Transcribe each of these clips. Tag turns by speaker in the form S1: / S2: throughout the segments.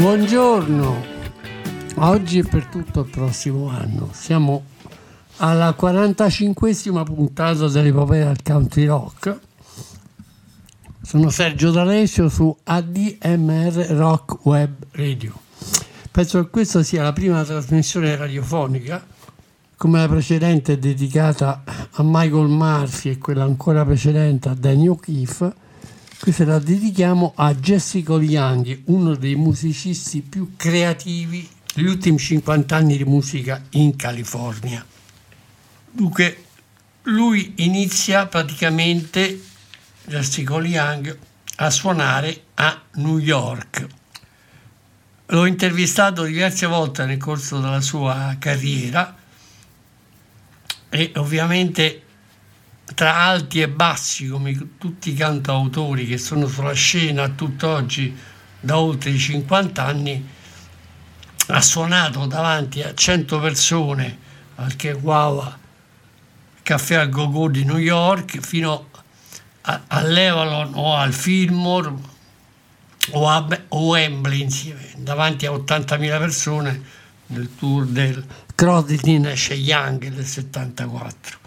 S1: Buongiorno, oggi e per tutto il prossimo anno. Siamo alla 45esima puntata dell'epopea del country rock. Sono Sergio D'Alessio su ADMR Rock Web Radio. Penso che questa sia la prima trasmissione radiofonica, come la precedente dedicata a Michael Murphy e quella ancora precedente a Danny O'Keefe. Questa la dedichiamo a Jessica Young, uno dei musicisti più creativi degli ultimi 50 anni di musica in California. Dunque, lui inizia praticamente, Jessica Young, a suonare a New York. L'ho intervistato diverse volte nel corso della sua carriera e ovviamente tra alti e bassi, come tutti i cantautori che sono sulla scena a tutt'oggi da oltre 50 anni, ha suonato davanti a 100 persone al Chihuahua Caffè al Go-Go di New York fino a- all'Evalon o al Fillmore o a Wembley insieme, davanti a 80.000 persone del tour del Crosby Nash Young del 74.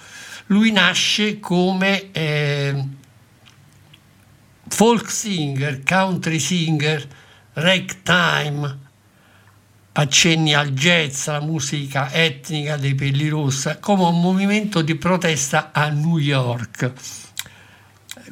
S1: Lui nasce come eh, folk singer, country singer, ragtime, accenni al jazz, alla musica etnica dei pelli rossa, come un movimento di protesta a New York.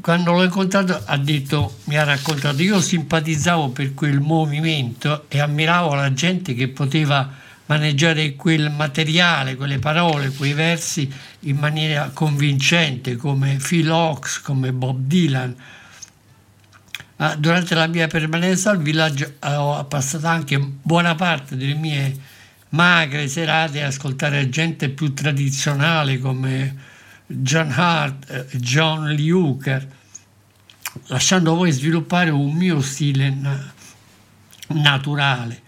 S1: Quando l'ho incontrato ha detto, mi ha raccontato, io simpatizzavo per quel movimento e ammiravo la gente che poteva maneggiare quel materiale, quelle parole, quei versi in maniera convincente, come Phil Ox, come Bob Dylan. Durante la mia permanenza al villaggio eh, ho passato anche buona parte delle mie magre serate a ascoltare gente più tradizionale come John Hart, eh, John Lee Hooker, lasciando poi sviluppare un mio stile na- naturale.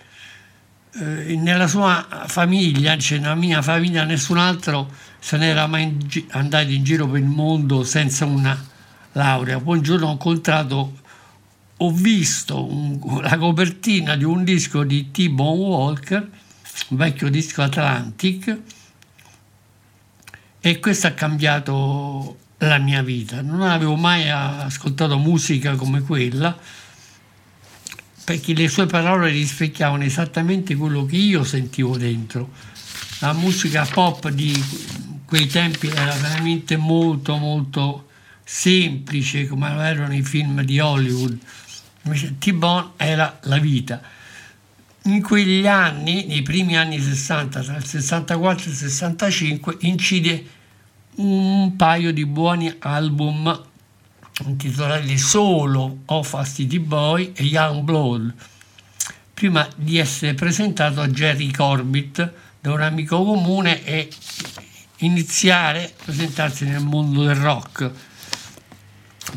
S1: Eh, nella sua famiglia, cioè nella mia famiglia, nessun altro se n'era mai gi- andato in giro per il mondo senza una laurea. Poi un giorno ho incontrato, ho visto un- la copertina di un disco di T-Bone Walker, un vecchio disco Atlantic, e questo ha cambiato la mia vita. Non avevo mai ascoltato musica come quella perché le sue parole rispecchiavano esattamente quello che io sentivo dentro. La musica pop di quei tempi era veramente molto molto semplice come lo erano i film di Hollywood. T-Bone era la vita. In quegli anni, nei primi anni 60, tra il 64 e il 65, incide un paio di buoni album intitolati solo Of a City Boy e Young Blood, prima di essere presentato a Jerry Corbett da un amico comune e iniziare a presentarsi nel mondo del rock.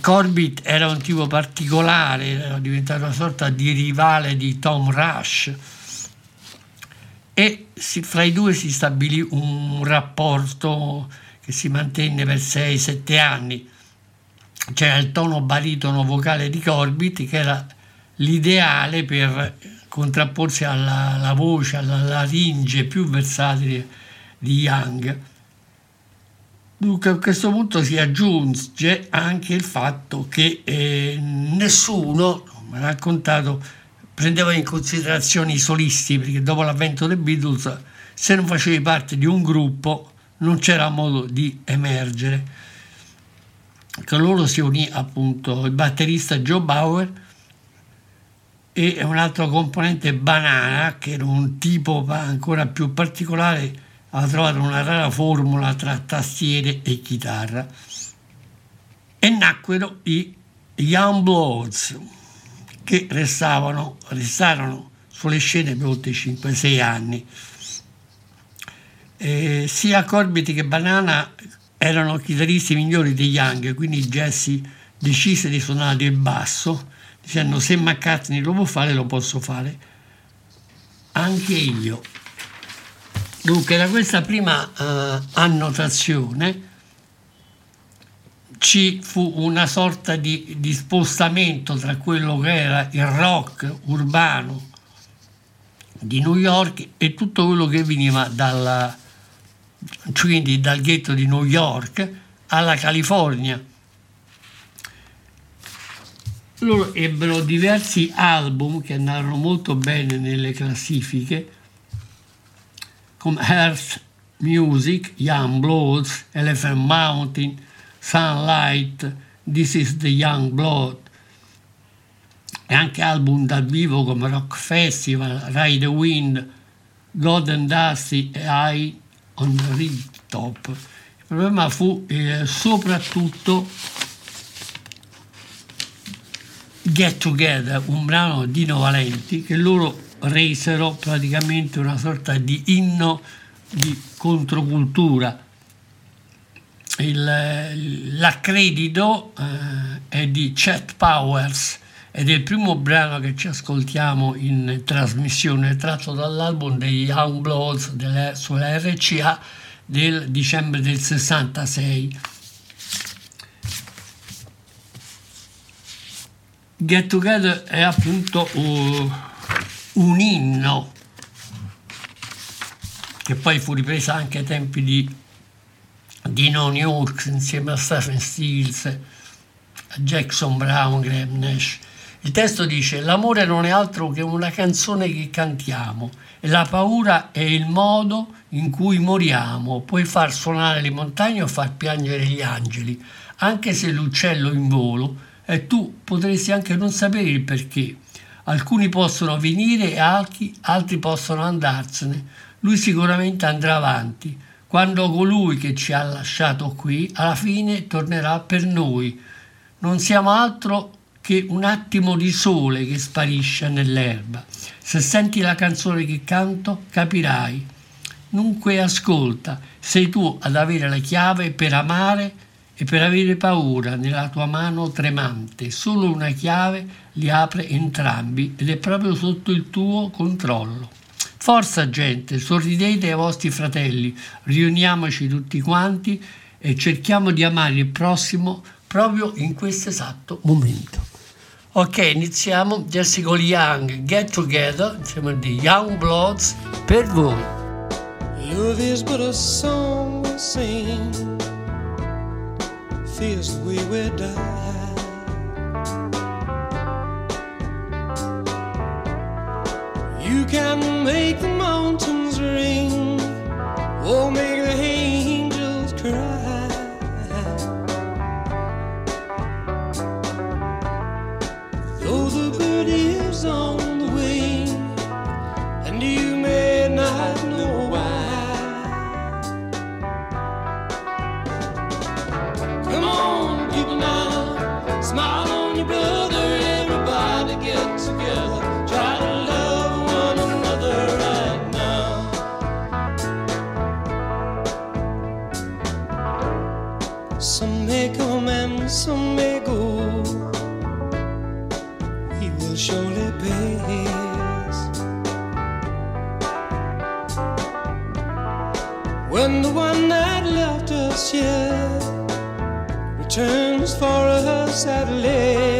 S1: Corbett era un tipo particolare, era diventato una sorta di rivale di Tom Rush e si- fra i due si stabilì un rapporto che si mantenne per 6-7 anni. C'era il tono baritono vocale di Corbett che era l'ideale per contrapporsi alla, alla voce, alla laringe più versatile di Young. Dunque a questo punto si aggiunge anche il fatto che eh, nessuno, mi ha raccontato, prendeva in considerazione i solisti, perché dopo l'avvento dei Beatles, se non facevi parte di un gruppo, non c'era modo di emergere. Con loro si unì appunto il batterista Joe Bauer e un altro componente Banana, che era un tipo ancora più particolare, ha trovato una rara formula tra tastiere e chitarra e nacquero i Young Bloods che restavano, restarono sulle scene per oltre 5-6 anni. Eh, sia Corbett che Banana erano chitarristi migliori degli Young, quindi Jesse decise di suonare il basso, dicendo se McCartney lo può fare lo posso fare anche io. Dunque, da questa prima eh, annotazione ci fu una sorta di, di spostamento tra quello che era il rock urbano di New York e tutto quello che veniva dalla, quindi dal ghetto di New York alla California. Loro ebbero diversi album che andarono molto bene nelle classifiche, come Earth Music, Young Bloods, Elephant Mountain, Sunlight, This is the Young Blood, e anche album dal vivo come Rock Festival, Ride the Wind, Golden Dusty e Eye on the Rooftop. Il problema fu eh, soprattutto Get Together, un brano di Dino Valenti che loro resero praticamente una sorta di inno di controcultura. Il- l'accredito eh, è di Chet Powers ed è il primo brano che ci ascoltiamo in trasmissione tratto dall'album dei Young Bloods delle- sulla RCA del dicembre del 66. Get Together è appunto uh, un inno che poi fu ripresa anche ai tempi di Dino York insieme a Stephen Stills, Jackson Brown, Graham Nash. Il testo dice: L'amore non è altro che una canzone che cantiamo e la paura è il modo in cui moriamo. Puoi far suonare le montagne o far piangere gli angeli, anche se l'uccello in volo, e tu potresti anche non sapere il perché. Alcuni possono venire e altri, possono andarsene. Lui sicuramente andrà avanti. Quando colui che ci ha lasciato qui alla fine tornerà per noi. Non siamo altro che un attimo di sole che sparisce nell'erba. Se senti la canzone che canto, capirai. Dunque ascolta, sei tu ad avere la chiave per amare e per avere paura nella tua mano tremante. Solo una chiave li apre entrambi ed è proprio sotto il tuo controllo. Forza gente, sorridete ai vostri fratelli, riuniamoci tutti quanti e cerchiamo di amare il prossimo proprio in questo esatto momento. Ok, iniziamo. Jessica Young, Get Together, insieme di Young Bloods, per voi.
S2: Love is but a song we sing, feels we die. You can make the mountains ring, or make the angels Smile on your brother, everybody get together. Try to love one another right now.
S3: Some may come and some may go. He will surely pay his. When the one that left us, yeah, returns for sadly.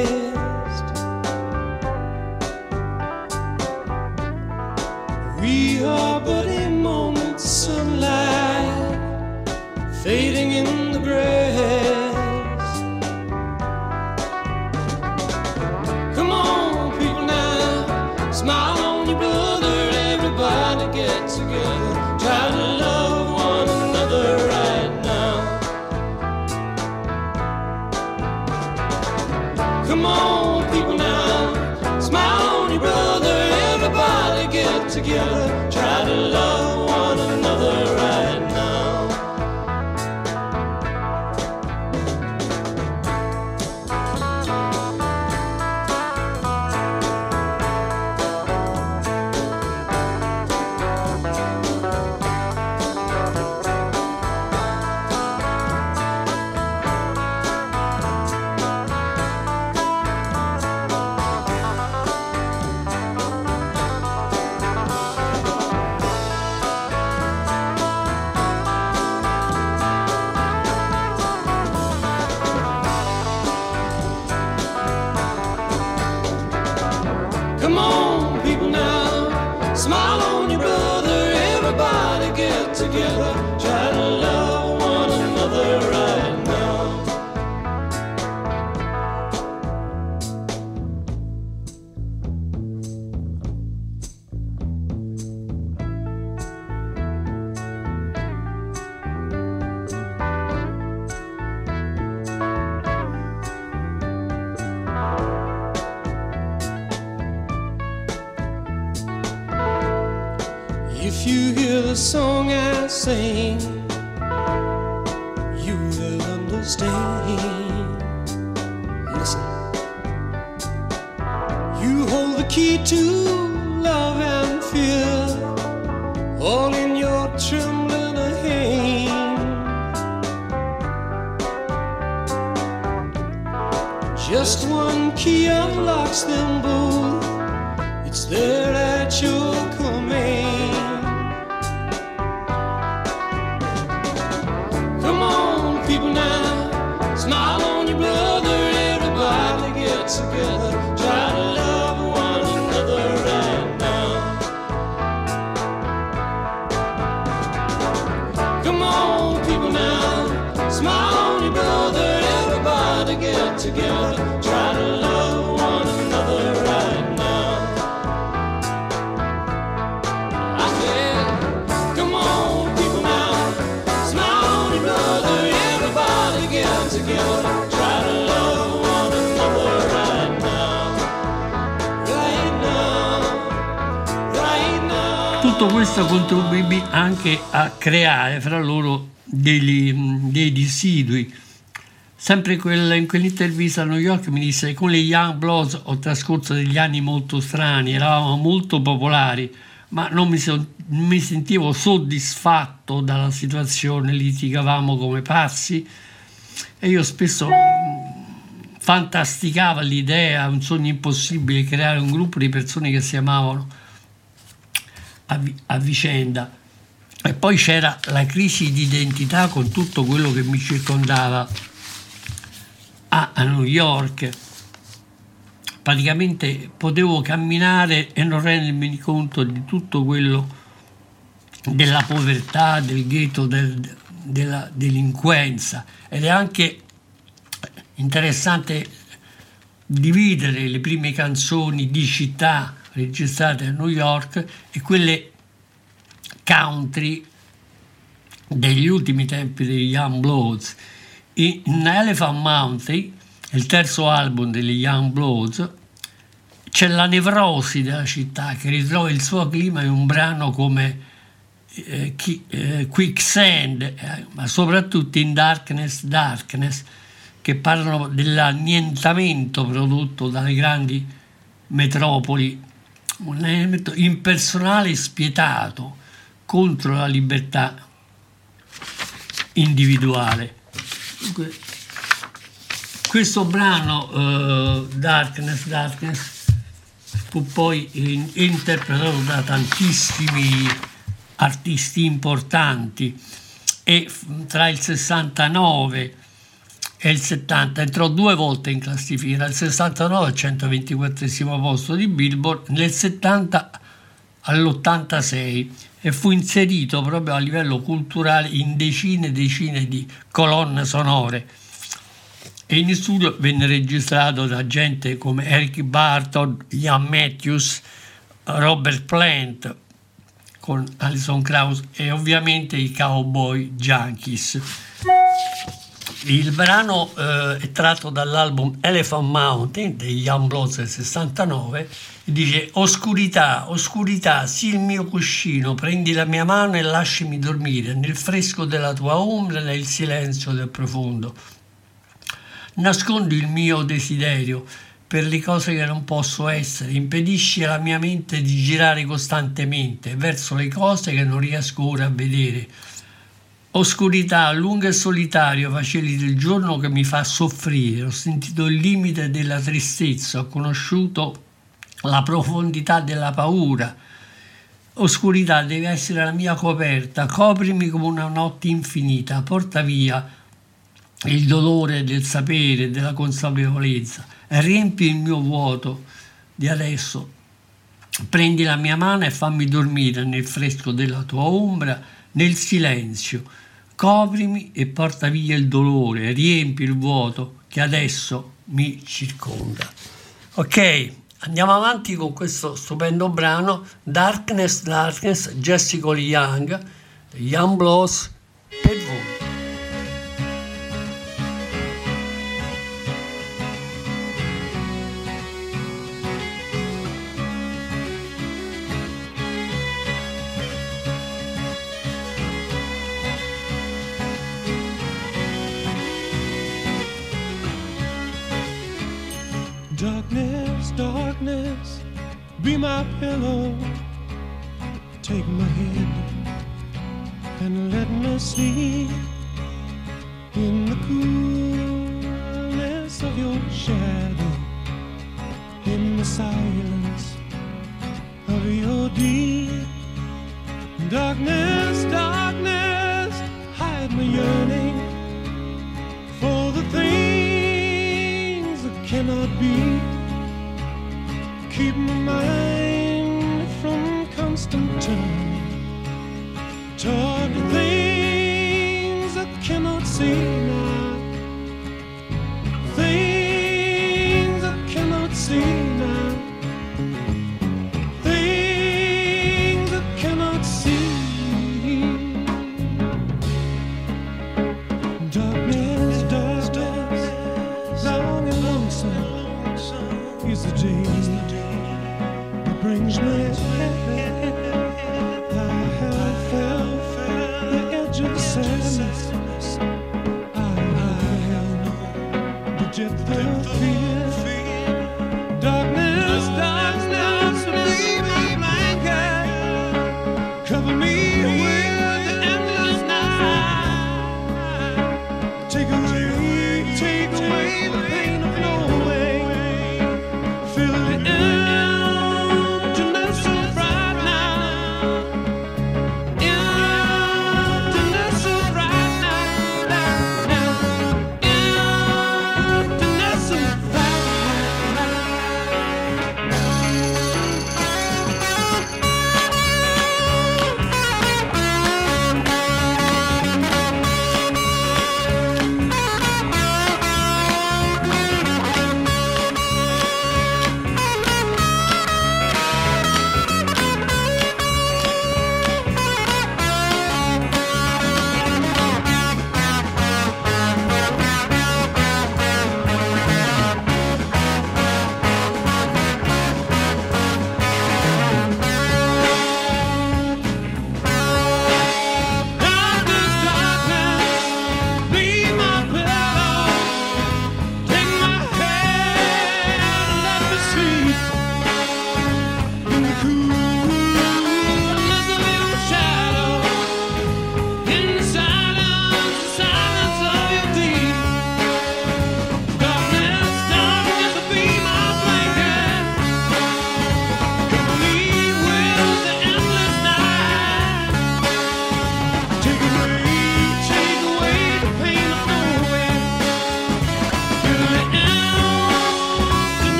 S3: You hear the song I sing, you will understand. Listen. You hold the key to love and fear, all in your trembling hand. Just one key unlocks them
S1: questo contribuì anche a creare fra loro degli- dei dissidui. Sempre in, quell'intervista a New York mi disse con le Young Bloods ho trascorso degli anni molto strani, eravamo molto popolari, ma non mi, son- mi sentivo soddisfatto dalla situazione, litigavamo come pazzi e io spesso mm, fantasticavo l'idea, un sogno impossibile, creare un gruppo di persone che si amavano a, a vicenda. E poi c'era la crisi di identità con tutto quello che mi circondava a, a New York. Praticamente potevo camminare e non rendermi conto di tutto quello della povertà, del ghetto, del- della delinquenza. Ed è anche interessante dividere le prime canzoni di città registrate a New York e quelle country degli ultimi tempi degli Young Bloods. In Elephant Mountain, il terzo album degli Young Bloods, c'è la nevrosi della città che ritrova il suo clima in un brano come eh, Chi- eh, Quicksand, eh, ma soprattutto in Darkness, Darkness, che parlano dell'annientamento prodotto dalle grandi metropoli, un elemento impersonale e spietato contro la libertà individuale. Questo brano, eh, Darkness, Darkness, fu poi in- interpretato da tantissimi artisti importanti e f- tra il 69 e il 70 entrò due volte in classifica, nel 69 al 124 posto di Billboard, nel 70 all'86 e fu inserito proprio a livello culturale in decine e decine di colonne sonore e in studio venne registrato da gente come Eric Barton, Ian Matthews, Robert Plant con Alison Krauss e ovviamente i Cowboy Junkies. Il brano eh, è tratto dall'album Elephant Mountain degli Young Bloods del 69 e dice Oscurità, oscurità, sì il mio cuscino, prendi la mia mano e lasciami dormire nel fresco della tua ombra, nel silenzio del profondo. Nascondi il mio desiderio per le cose che non posso essere, impedisci alla mia mente di girare costantemente verso le cose che non riesco ora a vedere. Oscurità, lunga e solitario, facilita il giorno che mi fa soffrire. Ho sentito il limite della tristezza, ho conosciuto la profondità della paura. Oscurità deve essere la mia coperta, coprimi come una notte infinita, porta via il dolore del sapere, della consapevolezza riempi il mio vuoto di adesso. Prendi la mia mano e fammi dormire nel fresco della tua ombra, nel silenzio. Coprimi e porta via il dolore, riempi il vuoto che adesso mi circonda. Ok, andiamo avanti con questo stupendo brano Darkness, Darkness, Jessica Young, Young Blows per voi.
S3: Be my pillow. Take my hand and let me sleep in the coolness of your shadow, in the silence of your deep. Darkness, darkness, hide my yearning for the things that cannot be. My mind from constant turning toward things I cannot see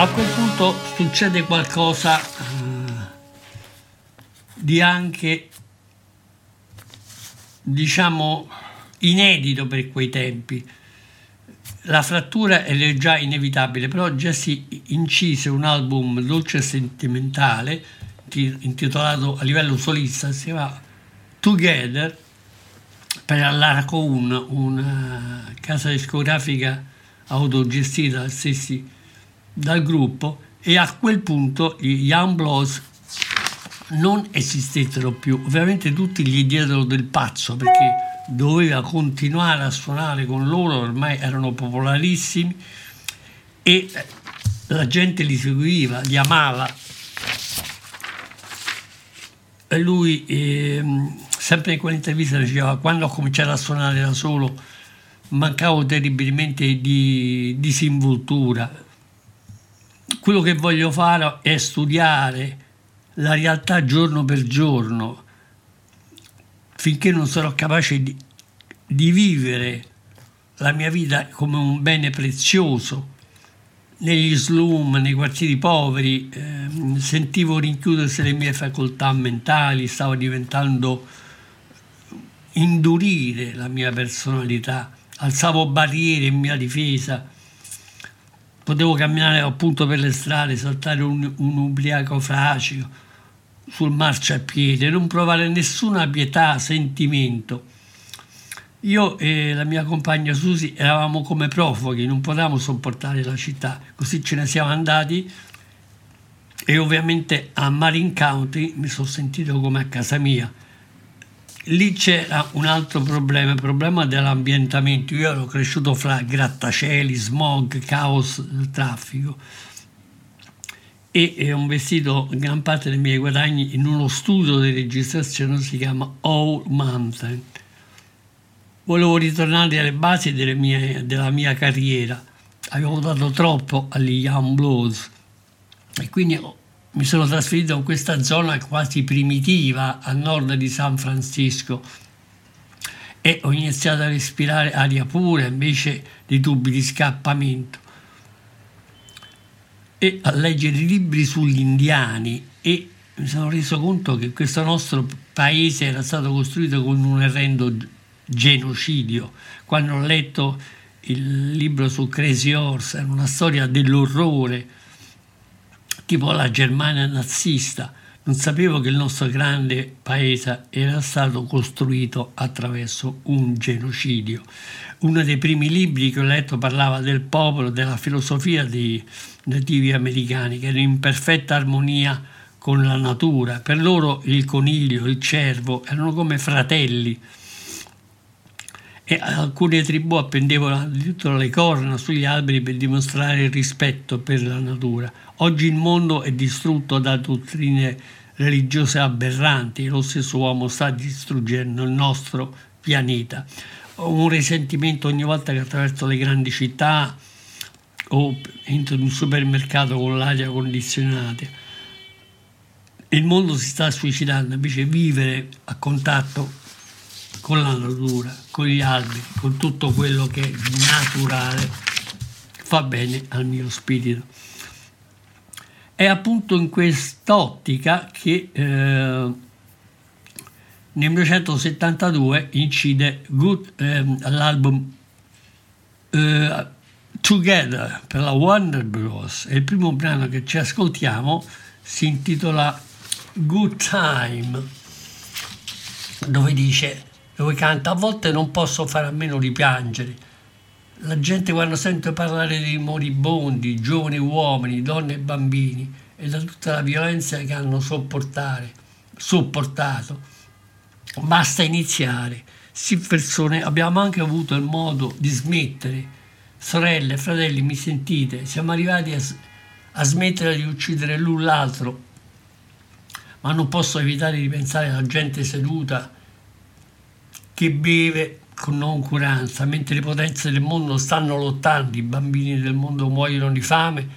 S1: A quel punto succede qualcosa eh, di anche, diciamo, inedito per quei tempi. La frattura era già inevitabile, però si incise un album dolce e sentimentale ti- intitolato a livello solista, si chiama Together per l'Aracoon, una casa discografica autogestita dal stessi dal gruppo e a quel punto gli Young Blows non esistettero più. Ovviamente tutti gli diedero del pazzo perché doveva continuare a suonare con loro, ormai erano popolarissimi e eh, la gente li seguiva, li amava. E lui, ehm, sempre in quell'intervista, diceva quando ho cominciato a suonare da solo mancavo terribilmente di disinvoltura. Quello che voglio fare è studiare la realtà giorno per giorno finché non sarò capace di, di vivere la mia vita come un bene prezioso. Negli slum, nei quartieri poveri, ehm, sentivo rinchiudersi le mie facoltà mentali, stavo diventando indurire la mia personalità, alzavo barriere in mia difesa, potevo camminare appunto per le strade, saltare un, un ubriaco fracico sul marciapiede, non provare nessuna pietà, sentimento. Io e la mia compagna Susi eravamo come profughi, non potevamo sopportare la città, così ce ne siamo andati e ovviamente a Marin County mi sono sentito come a casa mia. Lì c'era un altro problema, il problema dell'ambientamento. Io ero cresciuto fra grattacieli, smog, caos, traffico e ho investito gran parte dei miei guadagni in uno studio di registrazione si chiama All Mountain. Volevo ritornare alle basi mie- della mia carriera. Avevo dato troppo agli Young Blues e quindi ho- mi sono trasferito in questa zona quasi primitiva a nord di San Francisco e ho iniziato a respirare aria pura invece di tubi di scappamento e a leggere libri sugli indiani e mi sono reso conto che questo nostro paese era stato costruito con un orrendo genocidio. Quando ho letto il libro su Crazy Horse, era una storia dell'orrore, tipo la Germania nazista. Non sapevo che il nostro grande paese era stato costruito attraverso un genocidio. Uno dei primi libri che ho letto parlava del popolo, della filosofia dei nativi americani, che erano in perfetta armonia con la natura. Per loro il coniglio, il cervo erano come fratelli e alcune tribù appendevano addirittura le corna sugli alberi per dimostrare il rispetto per la natura. Oggi il mondo è distrutto da dottrine religiose aberranti lo stesso uomo sta distruggendo il nostro pianeta. Ho un risentimento ogni volta che attraverso le grandi città o entro in un supermercato con l'aria condizionata. Il mondo si sta suicidando, invece vivere a contatto con la natura, con gli alberi, con tutto quello che è naturale, fa bene al mio spirito. È appunto in quest'ottica che eh, nel 1972 incide Good, ehm, l'album eh, Together per la Wonder Bros. E il primo brano che ci ascoltiamo si intitola Good Time, dove dice, dove canta, a volte non posso fare a meno di piangere. La gente quando sente parlare di moribondi, giovani uomini, donne e bambini e da tutta la violenza che hanno sopportato, basta iniziare. Sì, persone, abbiamo anche avuto il modo di smettere. Sorelle, fratelli, mi sentite? Siamo arrivati a, a smettere di uccidere l'un l'altro, ma non posso evitare di pensare alla gente seduta che beve noncuranza, mentre le potenze del mondo stanno lottando, i bambini del mondo muoiono di fame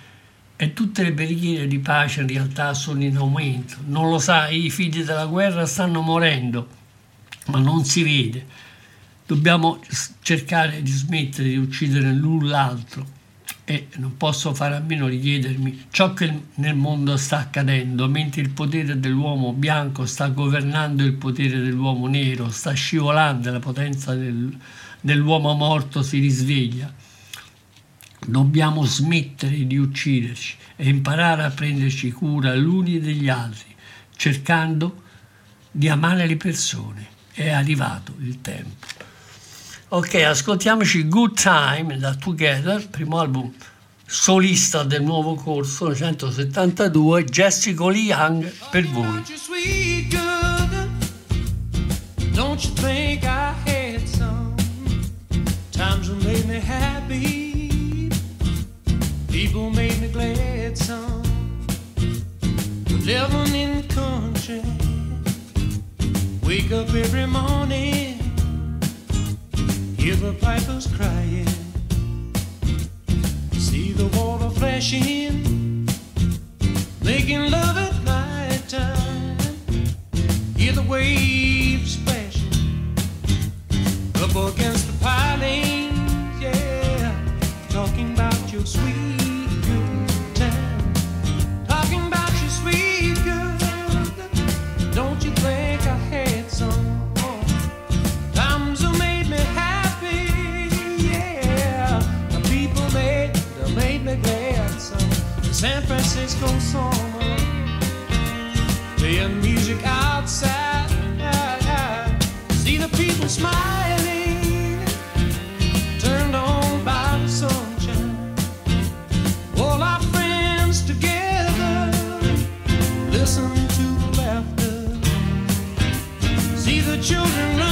S1: e tutte le preghiere di pace in realtà sono in aumento. Non lo sai, i figli della guerra stanno morendo, ma non si vede. Dobbiamo cercare di smettere di uccidere l'un l'altro. E non posso fare a meno di chiedermi ciò che nel mondo sta accadendo, mentre il potere dell'uomo bianco sta governando il potere dell'uomo nero, sta scivolando la potenza del- dell'uomo morto si risveglia. Dobbiamo smettere di ucciderci e imparare a prenderci cura l'uni degli altri, cercando di amare le persone. È arrivato il tempo. Ok, ascoltiamoci Good Time da Together, primo album solista del nuovo corso 172, Jessica Lee Young per voi.
S3: Don't you think I had some times that made me happy? People made me glad some. Living in the country, wake up every morning, hear the pipers crying, see the water flashing making love at night time. Hear the waves splashing up against the pilings, yeah. Talking about your sweet San Francisco summer, playing music outside. See the people smiling, turned on by the sunshine. All our friends together, listen to laughter. See the children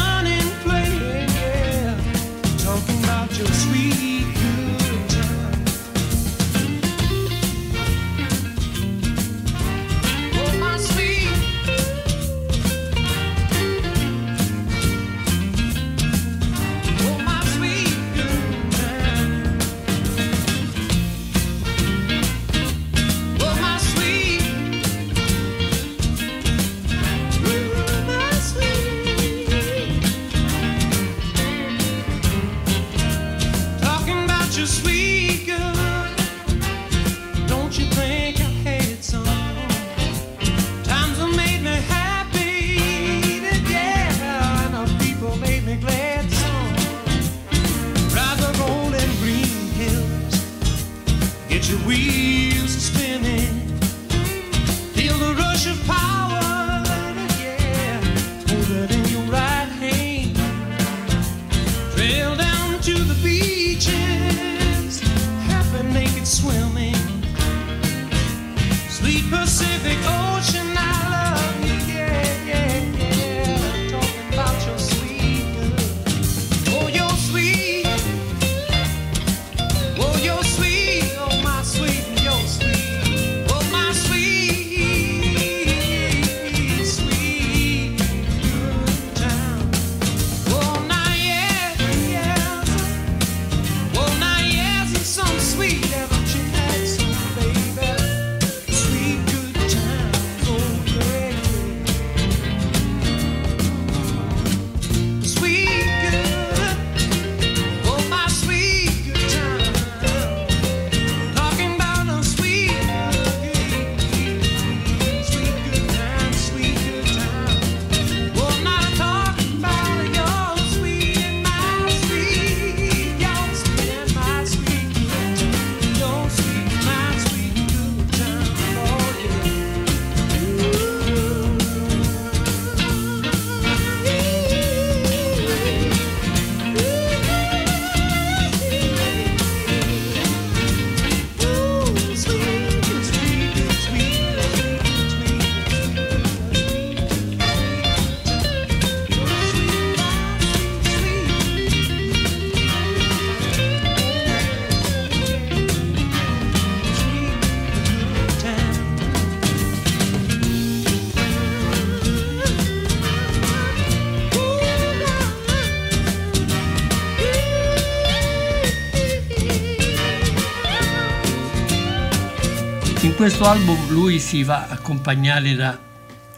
S1: questo album lui si va accompagnare da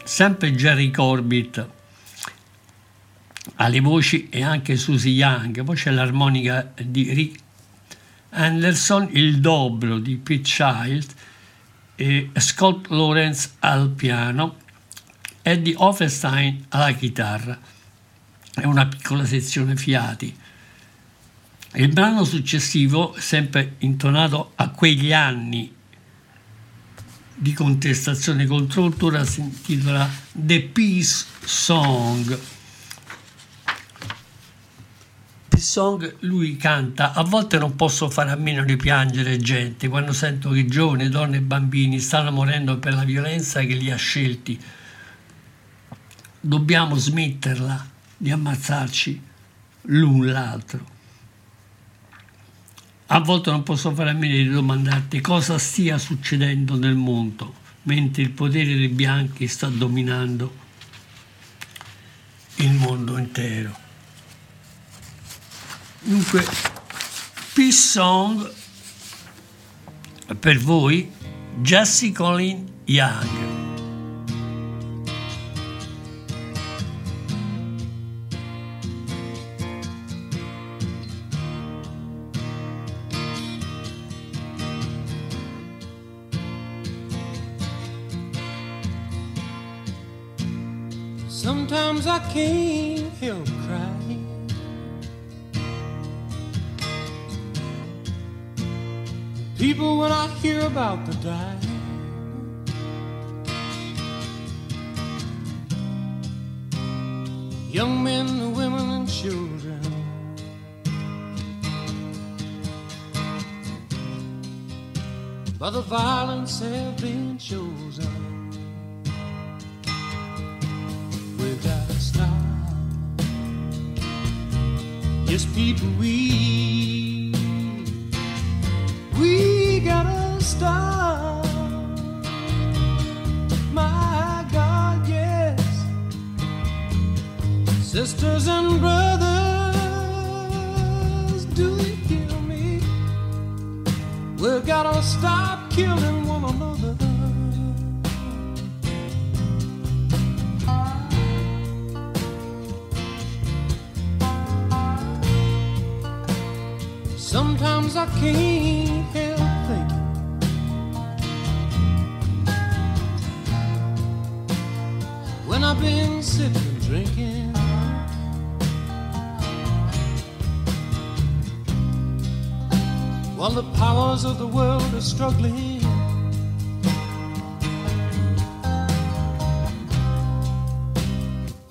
S1: sempre Jerry Corbett alle voci e anche Susie Young, poi c'è l'armonica di Rick Anderson, il dobro di Pete Child e Scott Lawrence al piano, Eddie Offenstein alla chitarra e una piccola sezione fiati. Il brano successivo, sempre intonato a quegli anni di contestazione contro cultura, si intitola The Peace Song. Peace Song lui canta a volte non posso fare a meno di piangere gente quando sento che giovani, donne e bambini stanno morendo per la violenza che li ha scelti dobbiamo smetterla di ammazzarci l'un l'altro a volte non posso fare a meno di domandarti cosa stia succedendo nel mondo mentre il potere dei bianchi sta dominando il mondo intero. Dunque, Peace Song per voi, Jesse Colin Young.
S3: About the dying, young men, women, and children. By the violence have been chosen. we gotta stop. Yes, people, we sisters and brothers, do you hear me? We gotta stop killing one another. Sometimes I can't help thinking when I've been sitting drinking. While the powers of the world are struggling.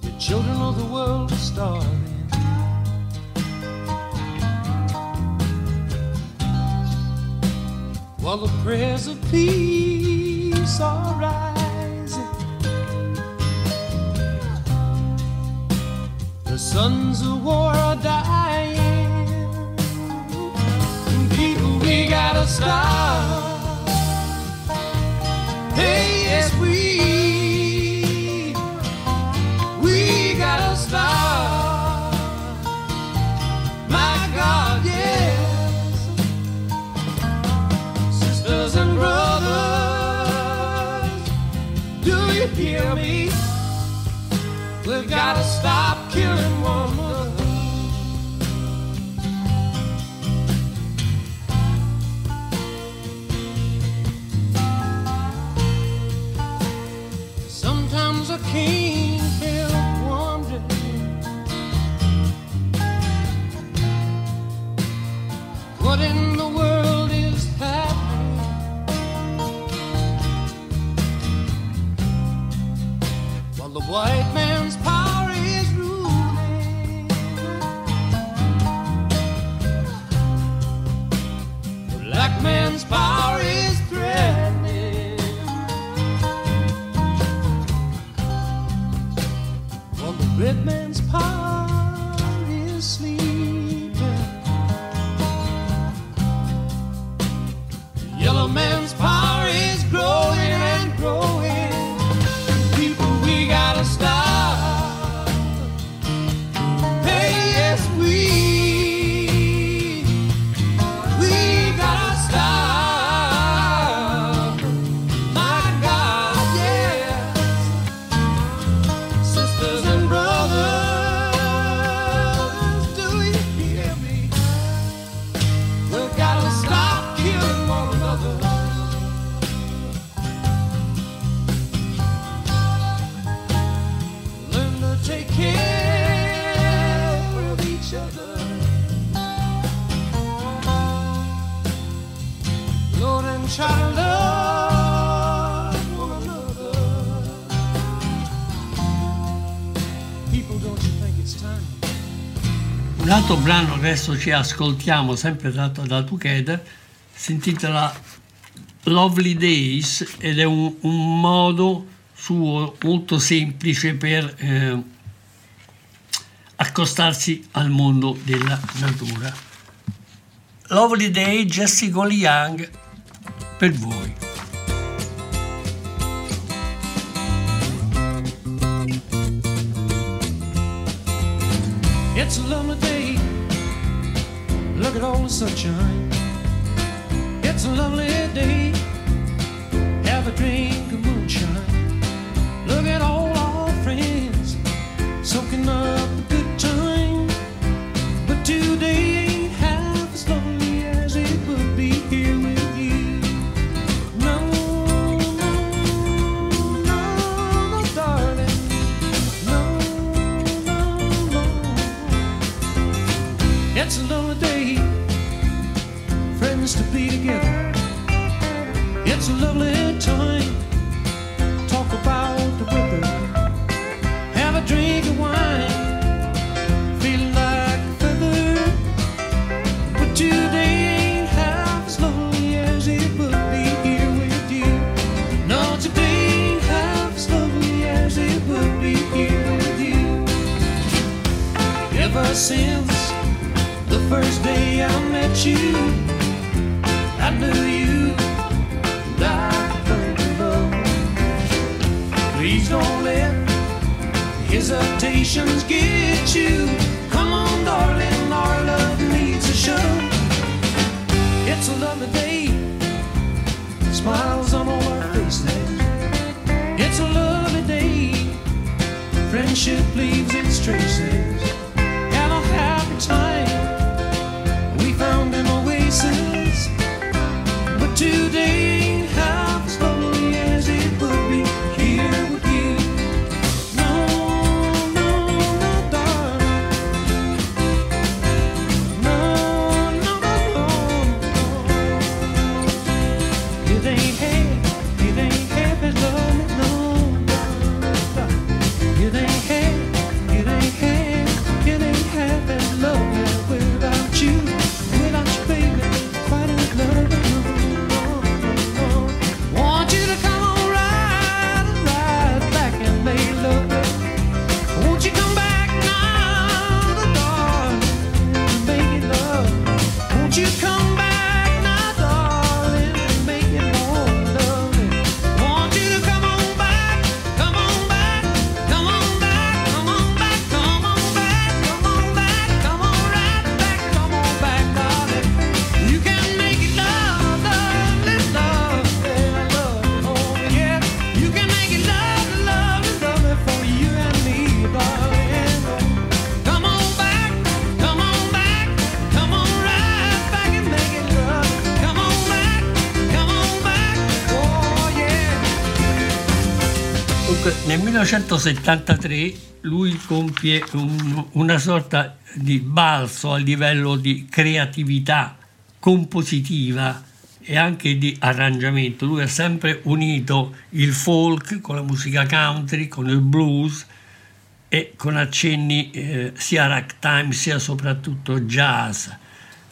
S3: The children of the world are starving. while the prayers of peace are rising. The sons of war are dying. Gotta. Hey, yes, we, we gotta stop. My God, yes sisters and brothers, do you hear me? We've got to stop Sometimes I can't help wondering what in the world is happening. While the white
S1: brano adesso ci ascoltiamo, sempre tratto da Together, si intitola Lovely Days ed è un, un modo suo molto semplice per eh, accostarsi al mondo della natura. Lovely Day, Jesse Cole Young, per voi.
S3: such a Ever since the first day I met you, I knew you like love. Please don't let hesitations get you. Come on, darling, our love needs a show. It's a lovely day, smiles on all our faces. It's a lovely day, friendship leaves its traces.
S1: 1973 lui compie un- una sorta di balzo a livello di creatività compositiva e anche di arrangiamento. Lui ha sempre unito il folk con la musica country, con il blues e con accenni eh, sia ragtime sia soprattutto jazz,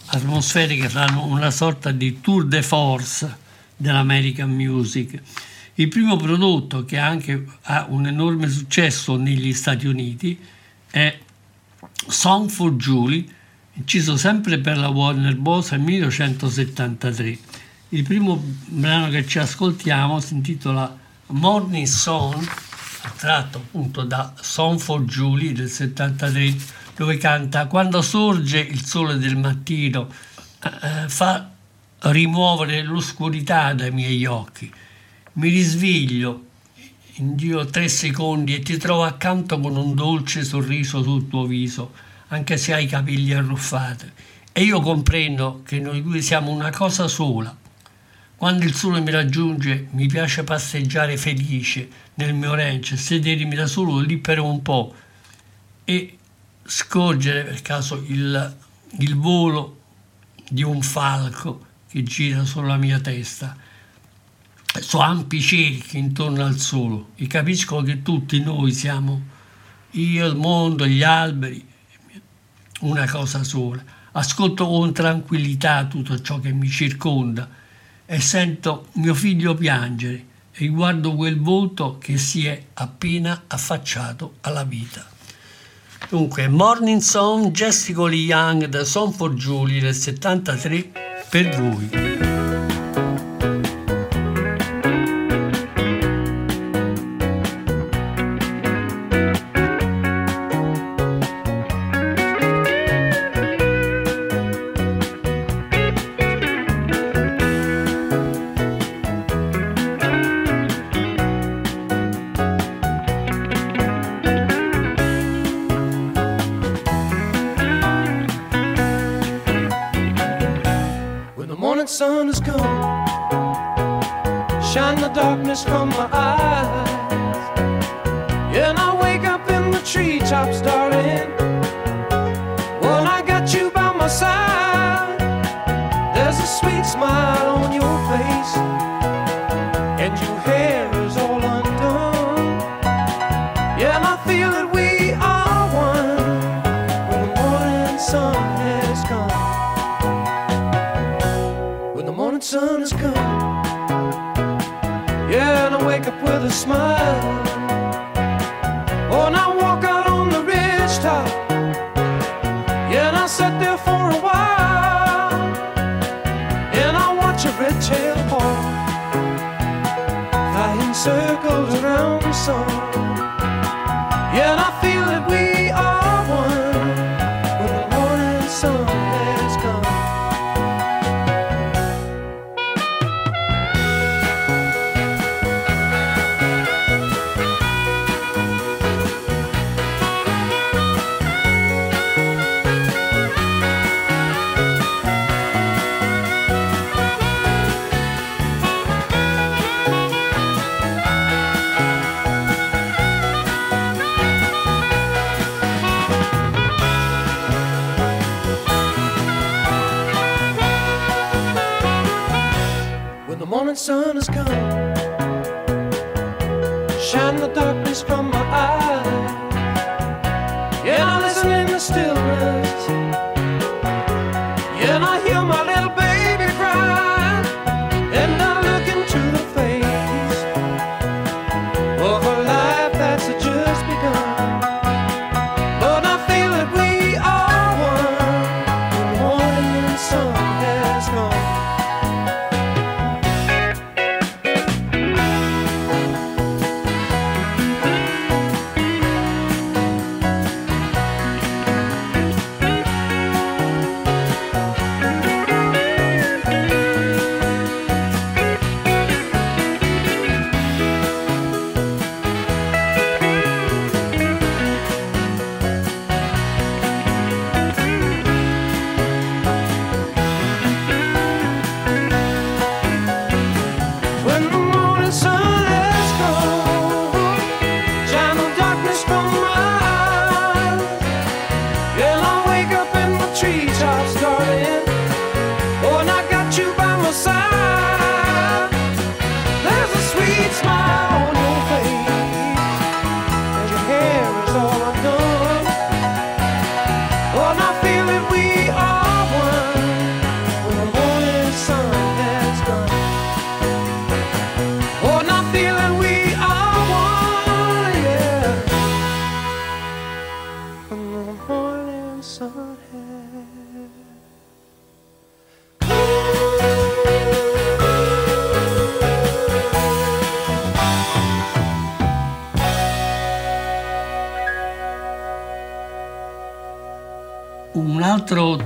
S1: atmosfere che fanno una sorta di tour de force dell'American music. Il primo prodotto che anche ha un enorme successo negli Stati Uniti è Song for Julie, inciso sempre per la Warner Bros. nel 1973. Il primo brano che ci ascoltiamo si intitola Morning Song, tratto appunto da Song for Julie del 73, dove canta Quando sorge il sole del mattino, eh, fa rimuovere l'oscurità dai miei occhi. Mi risveglio in giro tre secondi e ti trovo accanto con un dolce sorriso sul tuo viso, anche se hai i capelli arruffati. E io comprendo che noi due siamo una cosa sola. Quando il sole mi raggiunge mi piace passeggiare felice nel mio ranch, sedermi da solo lì per un po' e scorgere per caso il, il volo di un falco
S3: che gira sulla mia testa su ampi cerchi intorno al sole e capisco che tutti noi siamo io, il mondo, gli alberi, una cosa sola. Ascolto con tranquillità tutto ciò che mi circonda e sento mio figlio piangere e guardo quel volto che si è appena affacciato alla vita. Dunque, Morning Song, Jessica Lee Young, da Song for Julie del 73 per voi.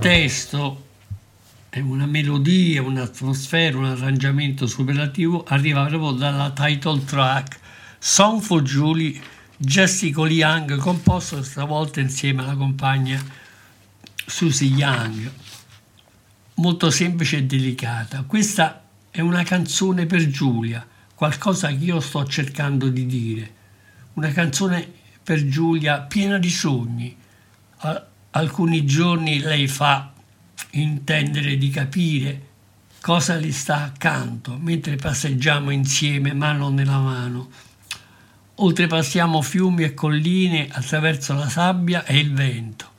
S3: testo, una melodia, un'atmosfera, un arrangiamento superlativo arriva proprio dalla title track Song for Julie Jessica Young, composto stavolta insieme alla compagna Susie Young. Molto semplice e delicata. Questa è una canzone per Giulia, qualcosa che io sto cercando di dire. Una canzone per Giulia piena di sogni, alcuni giorni lei fa intendere di capire cosa le sta accanto mentre passeggiamo insieme mano nella mano. Oltrepassiamo fiumi e colline attraverso la sabbia e il vento.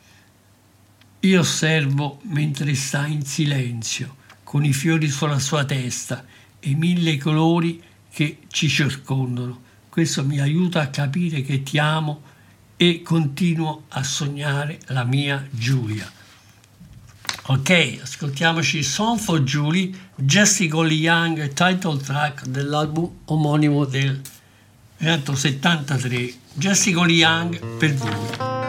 S3: Io osservo mentre sta in silenzio, con i fiori sulla sua testa e i mille colori che ci circondano. Questo mi aiuta a capire che ti amo e continuo a sognare la mia Giulia. Ok, ascoltiamoci Song for Julie, Jessica Lee Young, title track dell'album omonimo del 1973. Jessica Lee Young per voi.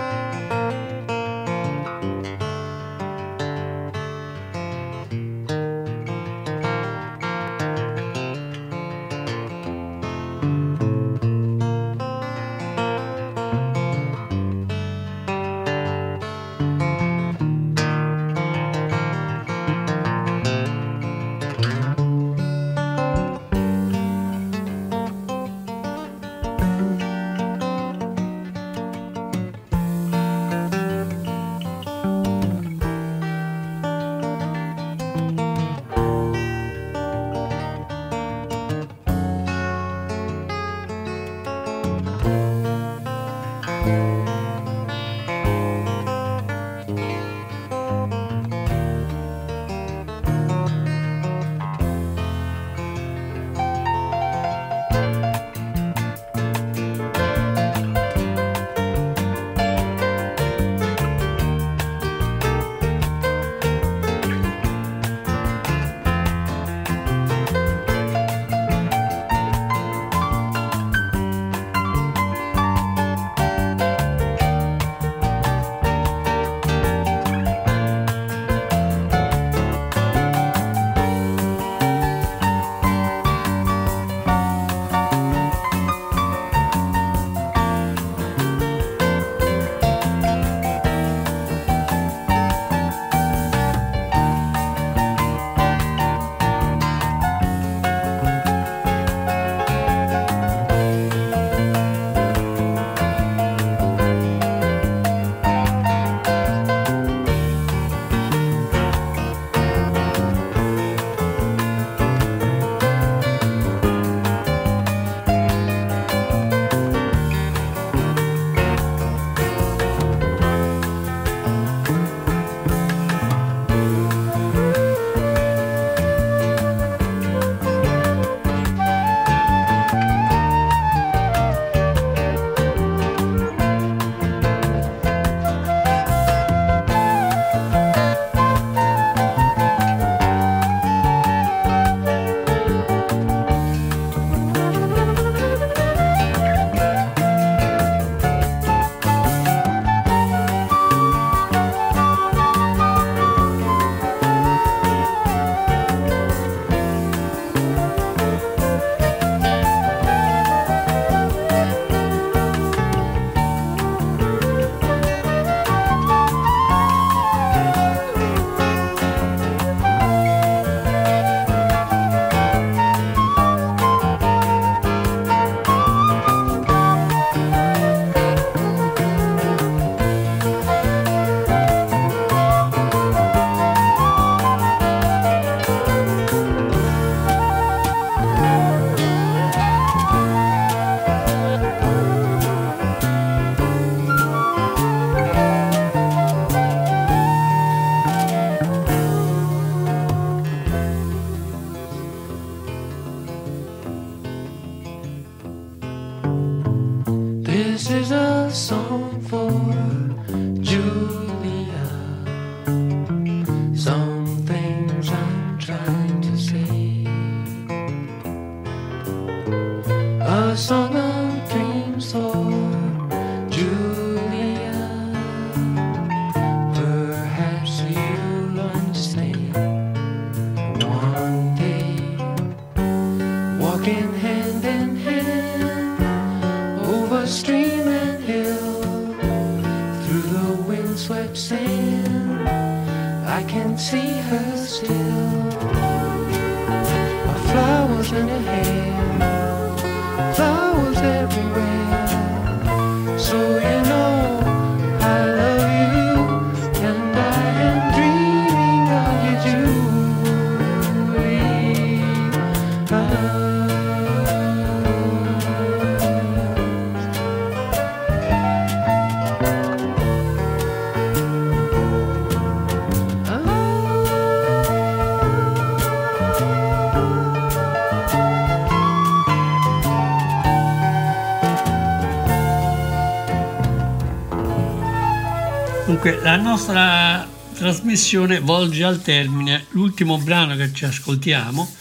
S1: Nostra trasmissione volge al termine l'ultimo brano che ci ascoltiamo,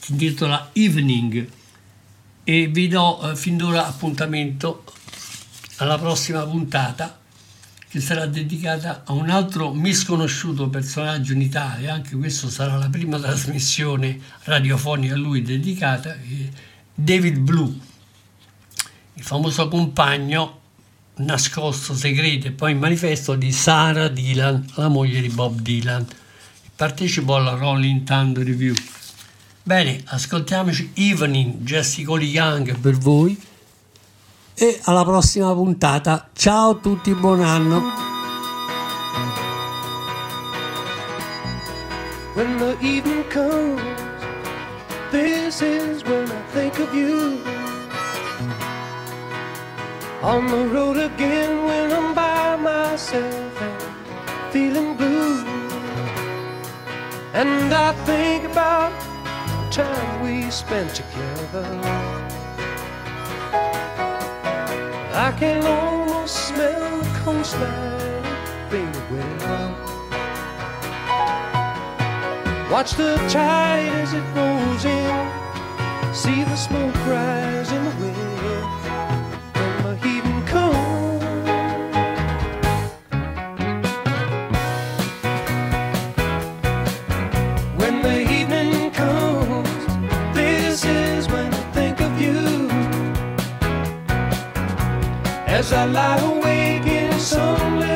S1: si intitola Evening e vi do eh, fin d'ora appuntamento alla prossima puntata che sarà dedicata a un altro misconosciuto personaggio in Italia, anche questo sarà la prima trasmissione radiofonica a lui dedicata, David Blue, il famoso compagno nascosto, segreto e poi manifesto di Sarah Dylan, la moglie di Bob Dylan. Partecipò alla Rolling Thunder Review. Bene, ascoltiamoci Evening, Jessica Young per voi e alla prossima puntata. Ciao a tutti, buon anno.
S3: When the evening comes, this is when I think of you. On the road again when I'm by myself and feeling blue. And I think about the time we spent together. I can almost smell the coastline fade away. Watch the tide as it rolls in. See the smoke rise in the wind. As I lie awake in some